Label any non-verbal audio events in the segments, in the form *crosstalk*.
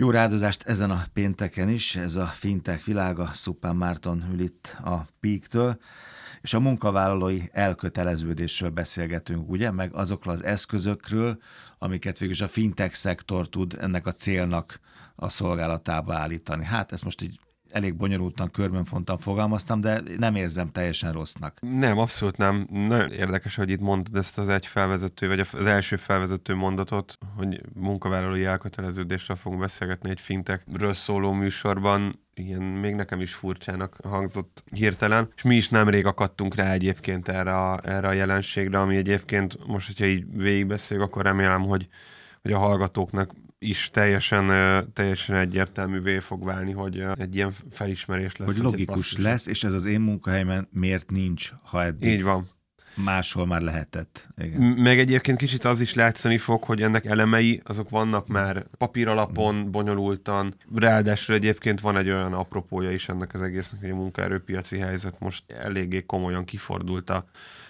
Jó rádozást ezen a pénteken is, ez a fintech világa, Szupán Márton ül itt a Peak-től, és a munkavállalói elköteleződésről beszélgetünk, ugye, meg azokról az eszközökről, amiket végül is a fintech szektor tud ennek a célnak a szolgálatába állítani. Hát ezt most így elég bonyolultan, körbenfontan fogalmaztam, de nem érzem teljesen rossznak. Nem, abszolút nem. Nagyon érdekes, hogy itt mondtad ezt az egy felvezető, vagy az első felvezető mondatot, hogy munkavállalói elköteleződésről fogunk beszélgetni egy fintekről szóló műsorban. Igen, még nekem is furcsának hangzott hirtelen, és mi is nemrég akadtunk rá egyébként erre a, erre a jelenségre, ami egyébként most, hogyha így végigbeszéljük, akkor remélem, hogy, hogy a hallgatóknak is teljesen, teljesen egyértelművé fog válni, hogy egy ilyen felismerés lesz. Hogy logikus lesz, és ez az én munkahelyemen miért nincs, ha eddig Így van. Máshol már lehetett. Igen. Meg egyébként kicsit az is látszani fog, hogy ennek elemei, azok vannak már papíralapon, bonyolultan. Ráadásul egyébként van egy olyan apropója is ennek az egésznek, hogy a munkaerőpiaci helyzet most eléggé komolyan kifordult a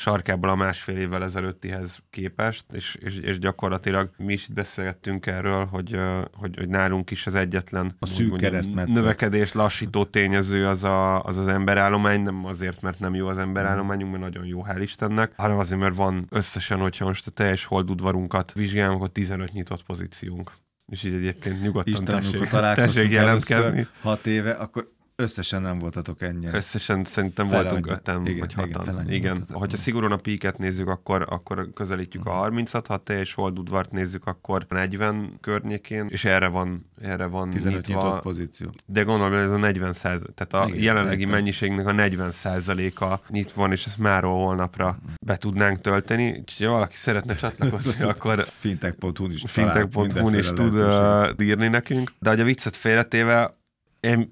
sarkából a másfél évvel ezelőttihez képest, és, és, és gyakorlatilag mi is itt beszélgettünk erről, hogy, hogy, hogy nálunk is az egyetlen a szűk keresztmetszet. növekedés lassító tényező az, a, az az emberállomány, nem azért, mert nem jó az emberállományunk, mert nagyon jó, hál' Istennek, hanem azért, mert van összesen, hogyha most a teljes holdudvarunkat vizsgálunk, akkor 15 nyitott pozíciónk. És így egyébként nyugodtan Isten, tessék, tessék jelentkezni. hat éve, akkor Összesen nem voltatok ennyire. Összesen szerintem fele voltunk öten, igen, vagy hatan. Igen, igen. hogyha szigorúan a píket nézzük, akkor, akkor közelítjük uh-huh. a 30-at, ha teljes holdudvart nézzük, akkor 40 környékén, és erre van, erre van 15 nyitva. nyitott pozíció. De gondolom, ez a 40 száz, tehát a igen, jelenlegi értem. mennyiségnek a 40 százaléka nyitva van, és ezt már holnapra uh-huh. be tudnánk tölteni. Úgyhogy ha valaki szeretne csatlakozni, *laughs* akkor fintech.hu is, fintech.hu is tud uh, írni nekünk. De hogy a viccet félretéve,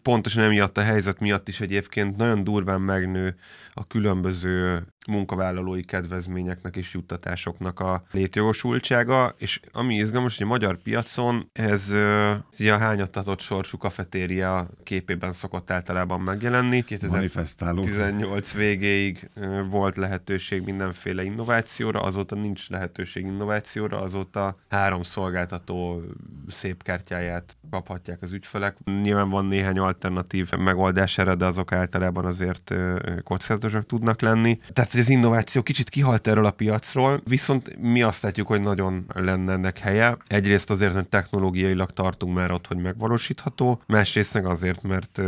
pontosan emiatt a helyzet miatt is egyébként nagyon durván megnő a különböző munkavállalói kedvezményeknek és juttatásoknak a létjogosultsága, és ami izgalmas, hogy a magyar piacon ez ugye a hányattatott sorsú kafetéria képében szokott általában megjelenni. 2018 végéig volt lehetőség mindenféle innovációra, azóta nincs lehetőség innovációra, azóta három szolgáltató szép kártyáját kaphatják az ügyfelek. Nyilván van néhány alternatív megoldás erre, de azok általában azért kockázatosak tudnak lenni. Tehát hogy az innováció kicsit kihalt erről a piacról, viszont mi azt látjuk, hogy nagyon lenne ennek helye. Egyrészt azért, hogy technológiailag tartunk már ott, hogy megvalósítható, másrészt meg azért, mert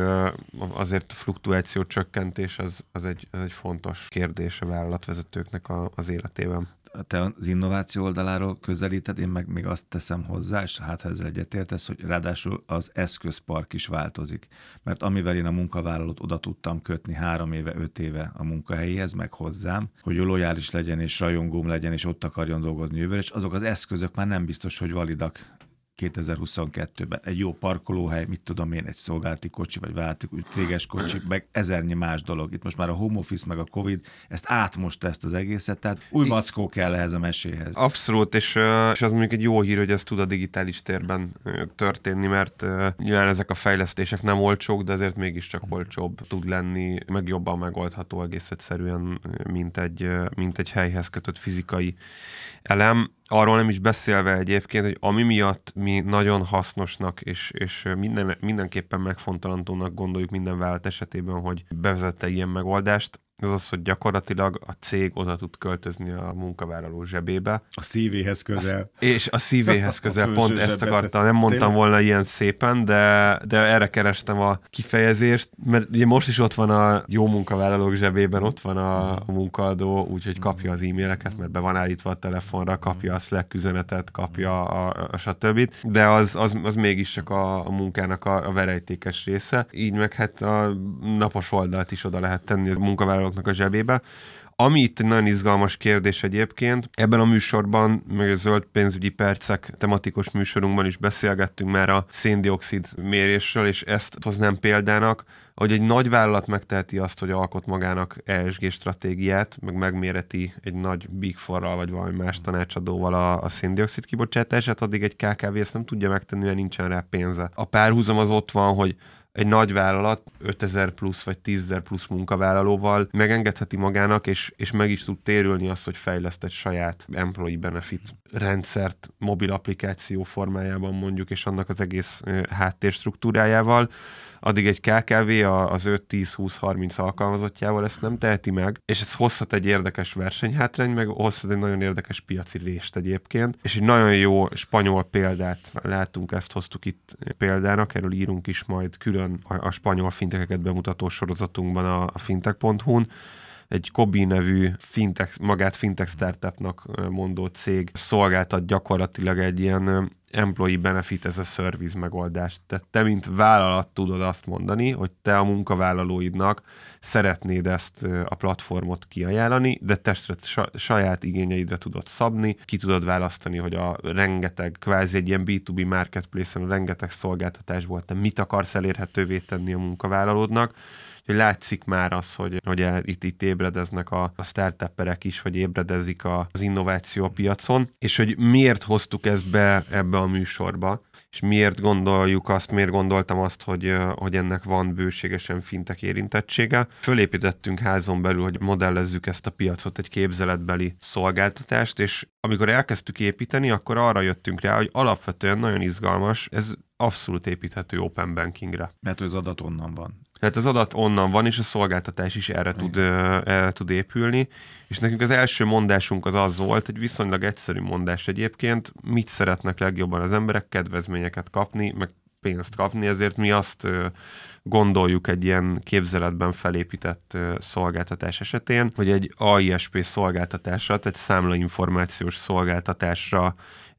azért a fluktuáció csökkentés az, az, egy, az egy fontos kérdés a vállalatvezetőknek a, az életében te az innováció oldaláról közelíted, én meg még azt teszem hozzá, és hát ha ezzel egyetértesz, hogy ráadásul az eszközpark is változik. Mert amivel én a munkavállalót oda tudtam kötni három éve, öt éve a munkahelyéhez, meg hozzám, hogy lojális legyen és rajongóm legyen, és ott akarjon dolgozni jövőre, és azok az eszközök már nem biztos, hogy validak 2022-ben. Egy jó parkolóhely, mit tudom én, egy szolgálati kocsi, vagy vállalati céges kocsi, meg ezernyi más dolog. Itt most már a home office, meg a Covid, ezt átmosta ezt az egészet, tehát új mackó kell ehhez a meséhez. Abszolút, és, és az mondjuk egy jó hír, hogy ez tud a digitális térben történni, mert nyilván ezek a fejlesztések nem olcsók, de azért mégiscsak olcsóbb tud lenni, meg jobban megoldható egész egyszerűen, mint egy, mint egy helyhez kötött fizikai elem. Arról nem is beszélve egyébként, hogy ami miatt mi nagyon hasznosnak és, és minden, mindenképpen megfontolantónak gondoljuk minden vállalat esetében, hogy bevezette ilyen megoldást, az az, hogy gyakorlatilag a cég oda tud költözni a munkavállaló zsebébe. A szívéhez közel. A, és a szívéhez *laughs* közel, a pont ezt akartam, nem mondtam tényleg? volna ilyen szépen, de, de erre kerestem a kifejezést, mert ugye most is ott van a jó munkavállalók zsebében, ott van a, a munkaadó, úgyhogy kapja az e-maileket, mert be van állítva a telefonra, kapja a Slack üzenetet, kapja a, a, a stb. De az, az, az mégis csak a, a munkának a, a verejtékes része. Így meg hát a napos oldalt is oda lehet tenni a munkavállalók fiataloknak a zsebébe. Ami itt egy nagyon izgalmas kérdés egyébként, ebben a műsorban, meg a zöld pénzügyi percek tematikus műsorunkban is beszélgettünk már a széndiokszid mérésről, és ezt hoznám példának, hogy egy nagy vállalat megteheti azt, hogy alkot magának ESG stratégiát, meg megméreti egy nagy Big Four-ral, vagy valami más tanácsadóval a, a széndiokszid kibocsátását, addig egy KKV ezt nem tudja megtenni, mert nincsen rá pénze. A párhuzam az ott van, hogy egy nagy vállalat 5000 plusz vagy 10.000 plusz munkavállalóval megengedheti magának, és, és meg is tud térülni azt, hogy fejleszt egy saját employee benefit rendszert mobil applikáció formájában mondjuk, és annak az egész háttérstruktúrájával, addig egy KKV az 5-10-20-30 alkalmazottjával ezt nem teheti meg, és ez hozhat egy érdekes versenyhátrány, meg hozhat egy nagyon érdekes piaci részt egyébként, és egy nagyon jó spanyol példát látunk, ezt hoztuk itt példának, erről írunk is majd külön a, a spanyol fintekeket bemutató sorozatunkban a, a fintech.hu-n, egy Kobi nevű fintech, magát fintech startupnak mondó cég szolgáltat gyakorlatilag egy ilyen employee benefit ez a service megoldást. Tehát te, mint vállalat tudod azt mondani, hogy te a munkavállalóidnak szeretnéd ezt a platformot kiajánlani, de testre saját igényeidre tudod szabni, ki tudod választani, hogy a rengeteg, kvázi egy ilyen B2B marketplace-en a rengeteg szolgáltatásból te mit akarsz elérhetővé tenni a munkavállalódnak, látszik már az, hogy, hogy itt, itt ébredeznek a, a startupperek is, vagy ébredezik a, az innováció a piacon, és hogy miért hoztuk ezt be ebbe a műsorba, és miért gondoljuk azt, miért gondoltam azt, hogy, hogy ennek van bőségesen fintek érintettsége. Fölépítettünk házon belül, hogy modellezzük ezt a piacot, egy képzeletbeli szolgáltatást, és amikor elkezdtük építeni, akkor arra jöttünk rá, hogy alapvetően nagyon izgalmas, ez abszolút építhető open bankingre. Mert az adat onnan van. Tehát az adat onnan van, és a szolgáltatás is erre tud, erre tud épülni. És nekünk az első mondásunk az az volt, egy viszonylag egyszerű mondás egyébként, mit szeretnek legjobban az emberek, kedvezményeket kapni, meg pénzt kapni, ezért mi azt gondoljuk egy ilyen képzeletben felépített szolgáltatás esetén, hogy egy AISP szolgáltatásra, tehát számlainformációs szolgáltatásra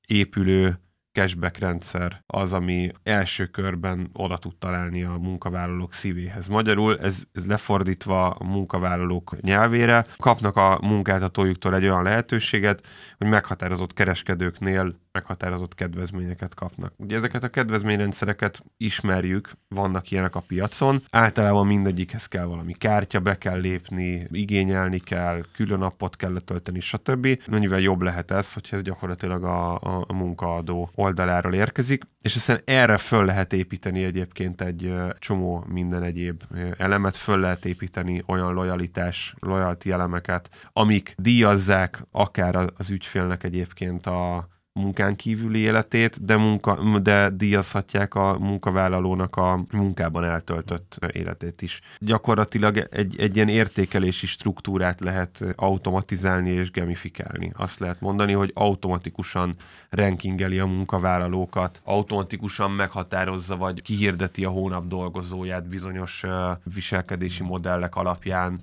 épülő cashback rendszer az, ami első körben oda tud találni a munkavállalók szívéhez. Magyarul ez, ez lefordítva a munkavállalók nyelvére, kapnak a munkáltatójuktól egy olyan lehetőséget, hogy meghatározott kereskedőknél meghatározott kedvezményeket kapnak. Ugye ezeket a kedvezményrendszereket ismerjük, vannak ilyenek a piacon, általában mindegyikhez kell valami kártya, be kell lépni, igényelni kell, külön appot kell letölteni, stb. Mennyivel jobb lehet ez, hogyha ez gyakorlatilag a, a, a munkaadó oldaláról érkezik, és aztán erre föl lehet építeni egyébként egy csomó minden egyéb elemet, föl lehet építeni olyan lojalitás, loyalty elemeket, amik díjazzák akár az ügyfélnek egyébként a munkán kívüli életét, de, munka, de díjazhatják a munkavállalónak a munkában eltöltött életét is. Gyakorlatilag egy, egy ilyen értékelési struktúrát lehet automatizálni és gamifikálni. Azt lehet mondani, hogy automatikusan rankingeli a munkavállalókat, automatikusan meghatározza vagy kihirdeti a hónap dolgozóját bizonyos viselkedési modellek alapján,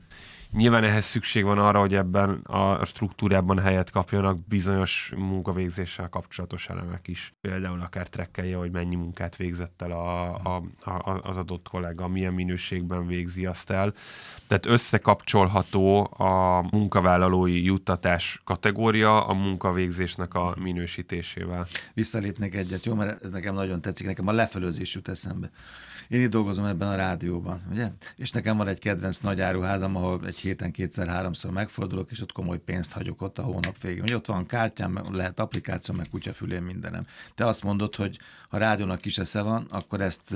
Nyilván ehhez szükség van arra, hogy ebben a struktúrában helyet kapjanak bizonyos munkavégzéssel kapcsolatos elemek is. Például akár trekkelje, hogy mennyi munkát végzett el a, a, a, az adott kollega, milyen minőségben végzi azt el. Tehát összekapcsolható a munkavállalói juttatás kategória a munkavégzésnek a minősítésével. Visszalépnek egyet, jó? Mert ez nekem nagyon tetszik, nekem a lefelőzés jut eszembe. Én itt dolgozom ebben a rádióban, ugye? És nekem van egy kedvenc nagyáruházam, ahol egy héten kétszer-háromszor megfordulok, és ott komoly pénzt hagyok ott a hónap végén. Ugye ott van kártyám, lehet applikáció, meg kutyafülén mindenem. Te azt mondod, hogy ha rádiónak kis esze van, akkor ezt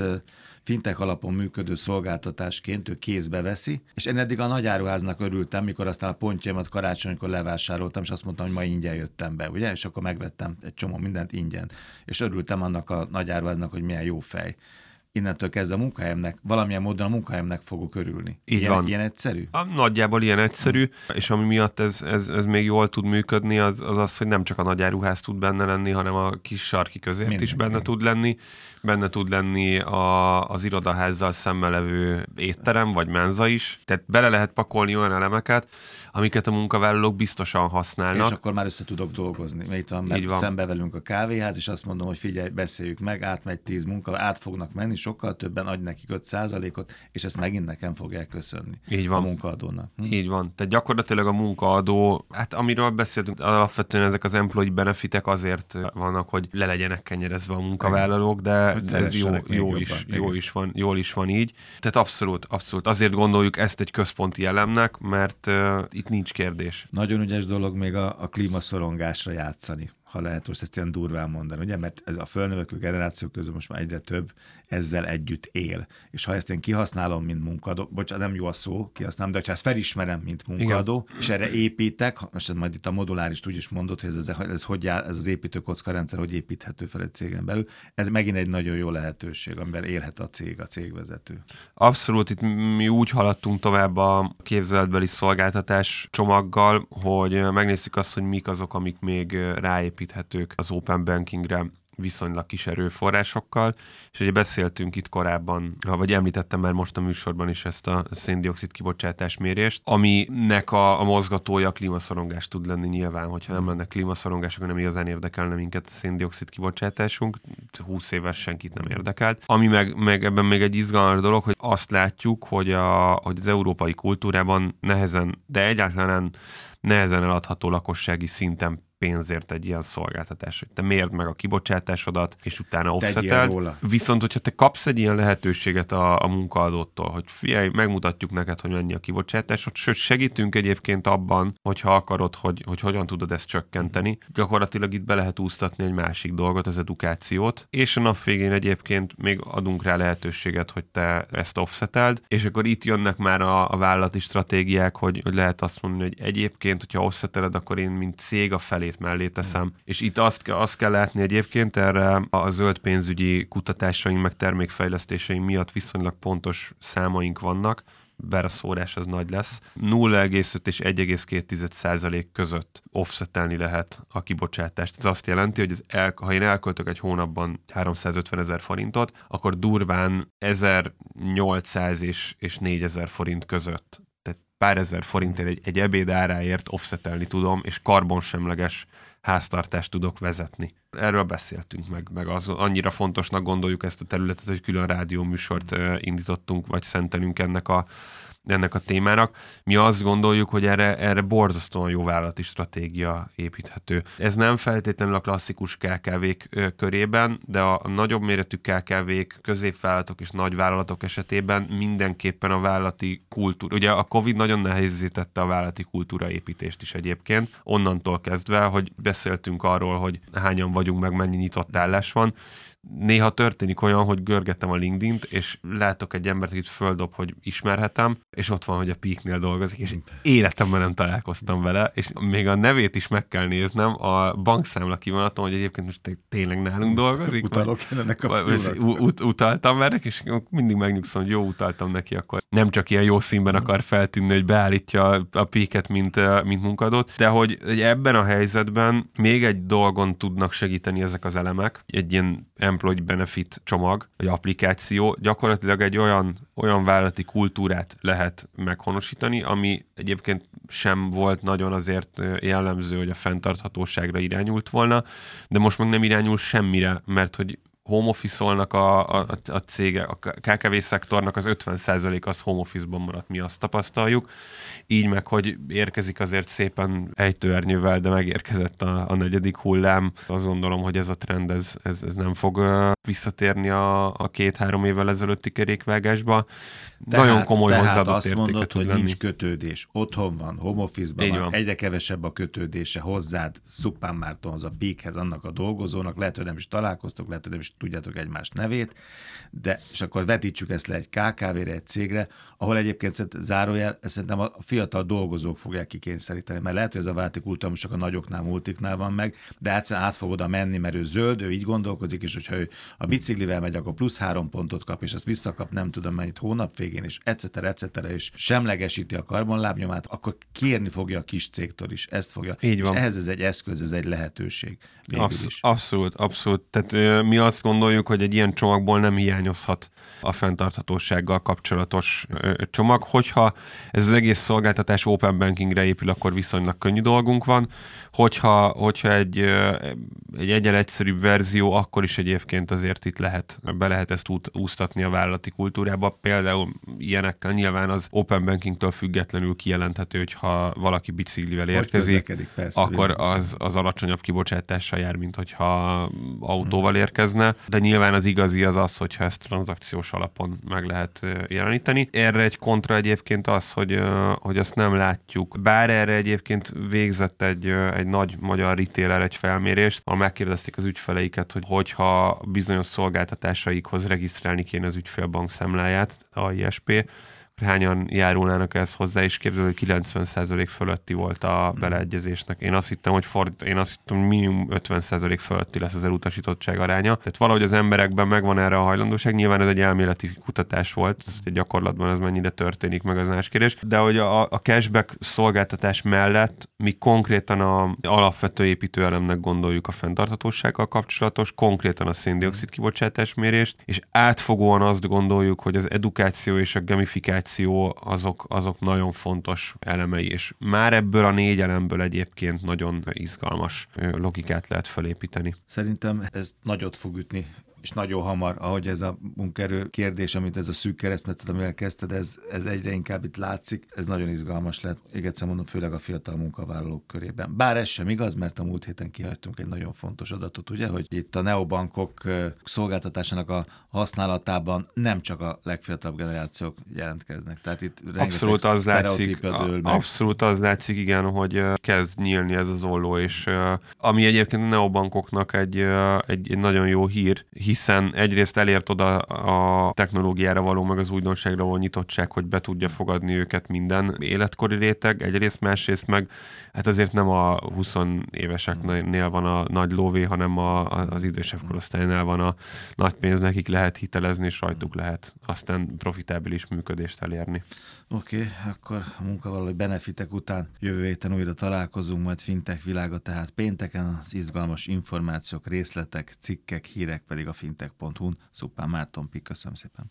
fintek alapon működő szolgáltatásként ő kézbe veszi, és én eddig a nagyáruháznak örültem, mikor aztán a pontjaimat karácsonykor levásároltam, és azt mondtam, hogy ma ingyen jöttem be, ugye? És akkor megvettem egy csomó mindent ingyen. És örültem annak a nagyáruháznak, hogy milyen jó fej innentől kezdve a munkahelyemnek, valamilyen módon a munkahelyemnek fogok örülni. Így ilyen, van. Ilyen egyszerű? A, nagyjából ilyen egyszerű, és ami miatt ez, ez, ez még jól tud működni, az, az az, hogy nem csak a nagyáruház tud benne lenni, hanem a kis sarki közért Minden, is benne igen. tud lenni. Benne tud lenni a, az irodaházzal szemmel levő étterem, vagy menza is. Tehát bele lehet pakolni olyan elemeket, amiket a munkavállalók biztosan használnak. És akkor már össze tudok dolgozni. Mert itt van, mert van. szembe velünk a kávéház, és azt mondom, hogy figyelj, beszéljük meg, átmegy tíz munka, át fognak menni, sokkal többen adj nekik 5% ot és ezt megint nekem fogják köszönni. Így van. A munkaadónak. Hm? Így van. Tehát gyakorlatilag a munkaadó, hát amiről beszéltünk, alapvetően ezek az employee benefitek azért vannak, hogy le legyenek kenyerezve a munkavállalók, de, de ez jó, jó, is, jó, is van, jól is van így. Tehát abszolút, abszolút. Azért gondoljuk ezt egy központi elemnek, mert uh, itt nincs kérdés. Nagyon ügyes dolog még a, a klímaszorongásra játszani ha lehet most ezt ilyen durván mondani, ugye? Mert ez a fölnövekvő generáció közül most már egyre több ezzel együtt él. És ha ezt én kihasználom, mint munkadó, bocsánat, nem jó a szó, kihasználom, de ha ezt felismerem, mint munkadó, Igen. és erre építek, most majd itt a moduláris úgy is mondott, hogy ez, ez, ez, hogy áll, ez az építőkocka rendszer, hogy építhető fel egy cégen belül, ez megint egy nagyon jó lehetőség, amivel élhet a cég, a cégvezető. Abszolút, itt mi úgy haladtunk tovább a képzeletbeli szolgáltatás csomaggal, hogy megnézzük azt, hogy mik azok, amik még ráépíthetők az open bankingre viszonylag kis erőforrásokkal, és ugye beszéltünk itt korábban, vagy említettem már most a műsorban is ezt a széndiokszid kibocsátás mérést, aminek a, a mozgatója a klímaszorongás tud lenni nyilván, hogyha nem lenne klímaszorongás, akkor nem igazán érdekelne minket a széndiokszid kibocsátásunk, 20 éves senkit nem érdekelt. Ami meg, meg ebben még egy izgalmas dolog, hogy azt látjuk, hogy, a, hogy az európai kultúrában nehezen, de egyáltalán nehezen eladható lakossági szinten pénzért egy ilyen szolgáltatás, hogy te mérd meg a kibocsátásodat, és utána offseteld. Viszont, hogyha te kapsz egy ilyen lehetőséget a, a munkaadótól, hogy figyelj, megmutatjuk neked, hogy mennyi a kibocsátásod, sőt segítünk egyébként abban, hogyha akarod, hogy, hogy hogyan tudod ezt csökkenteni. Gyakorlatilag itt be lehet úsztatni egy másik dolgot, az edukációt, és a nap végén egyébként még adunk rá lehetőséget, hogy te ezt offseteld, és akkor itt jönnek már a, a vállalati stratégiák, hogy, hogy lehet azt mondani, hogy egyébként, hogyha offseteled, akkor én mint cég a felé zenét mellé teszem. És itt azt, azt kell látni egyébként, erre a zöld pénzügyi kutatásaink, meg termékfejlesztéseink miatt viszonylag pontos számaink vannak, bár a szórás az nagy lesz, 0,5 és 1,2 százalék között offsetelni lehet a kibocsátást. Ez azt jelenti, hogy ez el, ha én elköltök egy hónapban 350 ezer forintot, akkor durván 1800 és, és 4000 forint között pár ezer forintért egy, egy ebéd áráért offsetelni tudom, és karbonsemleges háztartást tudok vezetni. Erről beszéltünk meg, meg az, annyira fontosnak gondoljuk ezt a területet, hogy külön rádióműsort indítottunk, vagy szentelünk ennek a, ennek a témának. Mi azt gondoljuk, hogy erre, erre borzasztóan jó vállalati stratégia építhető. Ez nem feltétlenül a klasszikus KKV-k körében, de a nagyobb méretű KKV-k, középvállalatok és nagyvállalatok esetében mindenképpen a vállalati kultúra. Ugye a Covid nagyon nehézítette a vállalati kultúra építést is egyébként, onnantól kezdve, hogy beszéltünk arról, hogy hányan vagyunk, meg mennyi nyitott állás van, néha történik olyan, hogy görgetem a LinkedIn-t, és látok egy embert, akit földob, hogy ismerhetem, és ott van, hogy a Peaknél dolgozik, és életemben nem találkoztam vele, és még a nevét is meg kell néznem, a bankszámla kivonatom, hogy egyébként most tényleg nálunk dolgozik. Utalok vagy, ennek a vagy, ut- utaltam már és mindig megnyugszom, hogy jó utaltam neki, akkor nem csak ilyen jó színben akar feltűnni, hogy beállítja a Peaket, mint, mint munkadót, de hogy ebben a helyzetben még egy dolgon tudnak segíteni ezek az elemek, egy ilyen employee benefit csomag, vagy applikáció gyakorlatilag egy olyan, olyan vállalati kultúrát lehet meghonosítani, ami egyébként sem volt nagyon azért jellemző, hogy a fenntarthatóságra irányult volna, de most meg nem irányul semmire, mert hogy home office-olnak a, a, a cége, a KKV szektornak az 50% az home office-ban maradt, mi azt tapasztaljuk. Így meg, hogy érkezik azért szépen ejtőernyővel, de megérkezett a, a negyedik hullám. Azt gondolom, hogy ez a trend, ez, ez, ez nem fog visszatérni a, a két-három évvel ezelőtti kerékvágásba. Tehát, Nagyon komoly tehát hozzáadott azt mondod, hogy lenni. nincs kötődés. Otthon van, home office-ban van, van, egyre kevesebb a kötődése hozzád, Szupán Mártonhoz, a Peakhez, annak a dolgozónak, lehet, hogy nem is találkoztok, lehet, hogy nem is tudjátok egymás nevét, de és akkor vetítsük ezt le egy KKV-re, egy cégre, ahol egyébként zárójel, ezt szerintem a fiatal dolgozók fogják kikényszeríteni, mert lehet, hogy ez a válti kultúra most csak a nagyoknál, multiknál van meg, de egyszerűen át fog oda menni, mert ő zöld, ő így gondolkozik, és hogyha ő a biciklivel megy, akkor plusz három pontot kap, és azt visszakap nem tudom mennyit hónap végén, és etc. etc. és semlegesíti a karbonlábnyomát, akkor kérni fogja a kis cégtől is. Ezt fogja. Így van. És ehhez ez egy eszköz, ez egy lehetőség. Absz- is. Abszolút, abszolút. Tehát ö, mi azt gondoljuk, hogy egy ilyen csomagból nem hiányozhat a fenntarthatósággal kapcsolatos csomag. Hogyha ez az egész szolgáltatás open bankingre épül, akkor viszonylag könnyű dolgunk van. Hogyha, hogyha egy, egy egyel egyszerűbb verzió, akkor is egyébként azért itt lehet, be lehet ezt út, úsztatni a vállalati kultúrába. Például ilyenekkel nyilván az open bankingtől függetlenül kijelenthető, hogy ha valaki biciklivel érkezik, persze, akkor az, az alacsonyabb kibocsátással jár, mint hogyha autóval érkezne. De nyilván az igazi az az, hogyha ezt tranzakciós alapon meg lehet jeleníteni. Erre egy kontra egyébként az, hogy, hogy azt nem látjuk. Bár erre egyébként végzett egy, egy nagy magyar retailer egy felmérést, ahol megkérdezték az ügyfeleiket, hogy hogyha bizonyos szolgáltatásaikhoz regisztrálni kéne az ügyfélbank számláját, a ISP, hányan járulnának ez hozzá, és képzeld, hogy 90% fölötti volt a hmm. beleegyezésnek. Én azt hittem, hogy ford, én azt hittem, minimum 50% fölötti lesz az elutasítottság aránya. Tehát valahogy az emberekben megvan erre a hajlandóság. Nyilván ez egy elméleti kutatás volt, ez egy gyakorlatban ez mennyire történik meg az más kérdés. De hogy a, a cashback szolgáltatás mellett mi konkrétan a alapvető építőelemnek gondoljuk a fenntarthatósággal kapcsolatos, konkrétan a széndiokszid kibocsátás mérést, és átfogóan azt gondoljuk, hogy az edukáció és a gamifikáció kommunikáció azok, azok nagyon fontos elemei, és már ebből a négy elemből egyébként nagyon izgalmas logikát lehet felépíteni. Szerintem ez nagyot fog ütni és nagyon hamar, ahogy ez a munkerő kérdés, amit ez a szűk keresztmetszet, amivel kezdted, ez, ez egyre inkább itt látszik, ez nagyon izgalmas lett, még egyszer mondom, főleg a fiatal munkavállalók körében. Bár ez sem igaz, mert a múlt héten kihagytunk egy nagyon fontos adatot, ugye, hogy itt a neobankok szolgáltatásának a használatában nem csak a legfiatalabb generációk jelentkeznek. Tehát itt abszolút az látszik, abszolút az látszik, igen, hogy kezd nyílni ez az olló, és ami egyébként a neobankoknak egy, egy, egy nagyon jó hír, hiszen egyrészt elért oda a technológiára való, meg az újdonságra való nyitottság, hogy be tudja fogadni őket minden életkori réteg, egyrészt, másrészt meg hát azért nem a 20 éveseknél van a nagy lóvé, hanem a, az idősebb korosztálynál van a nagy pénz, nekik lehet hitelezni, és rajtuk lehet aztán profitábilis működést elérni. Oké, okay, akkor a munkavállalói benefitek után jövő héten újra találkozunk, majd fintek világa, tehát pénteken az izgalmas információk, részletek, cikkek, hírek pedig a fintech.hu-n. Szupán Márton Pik, köszönöm szépen.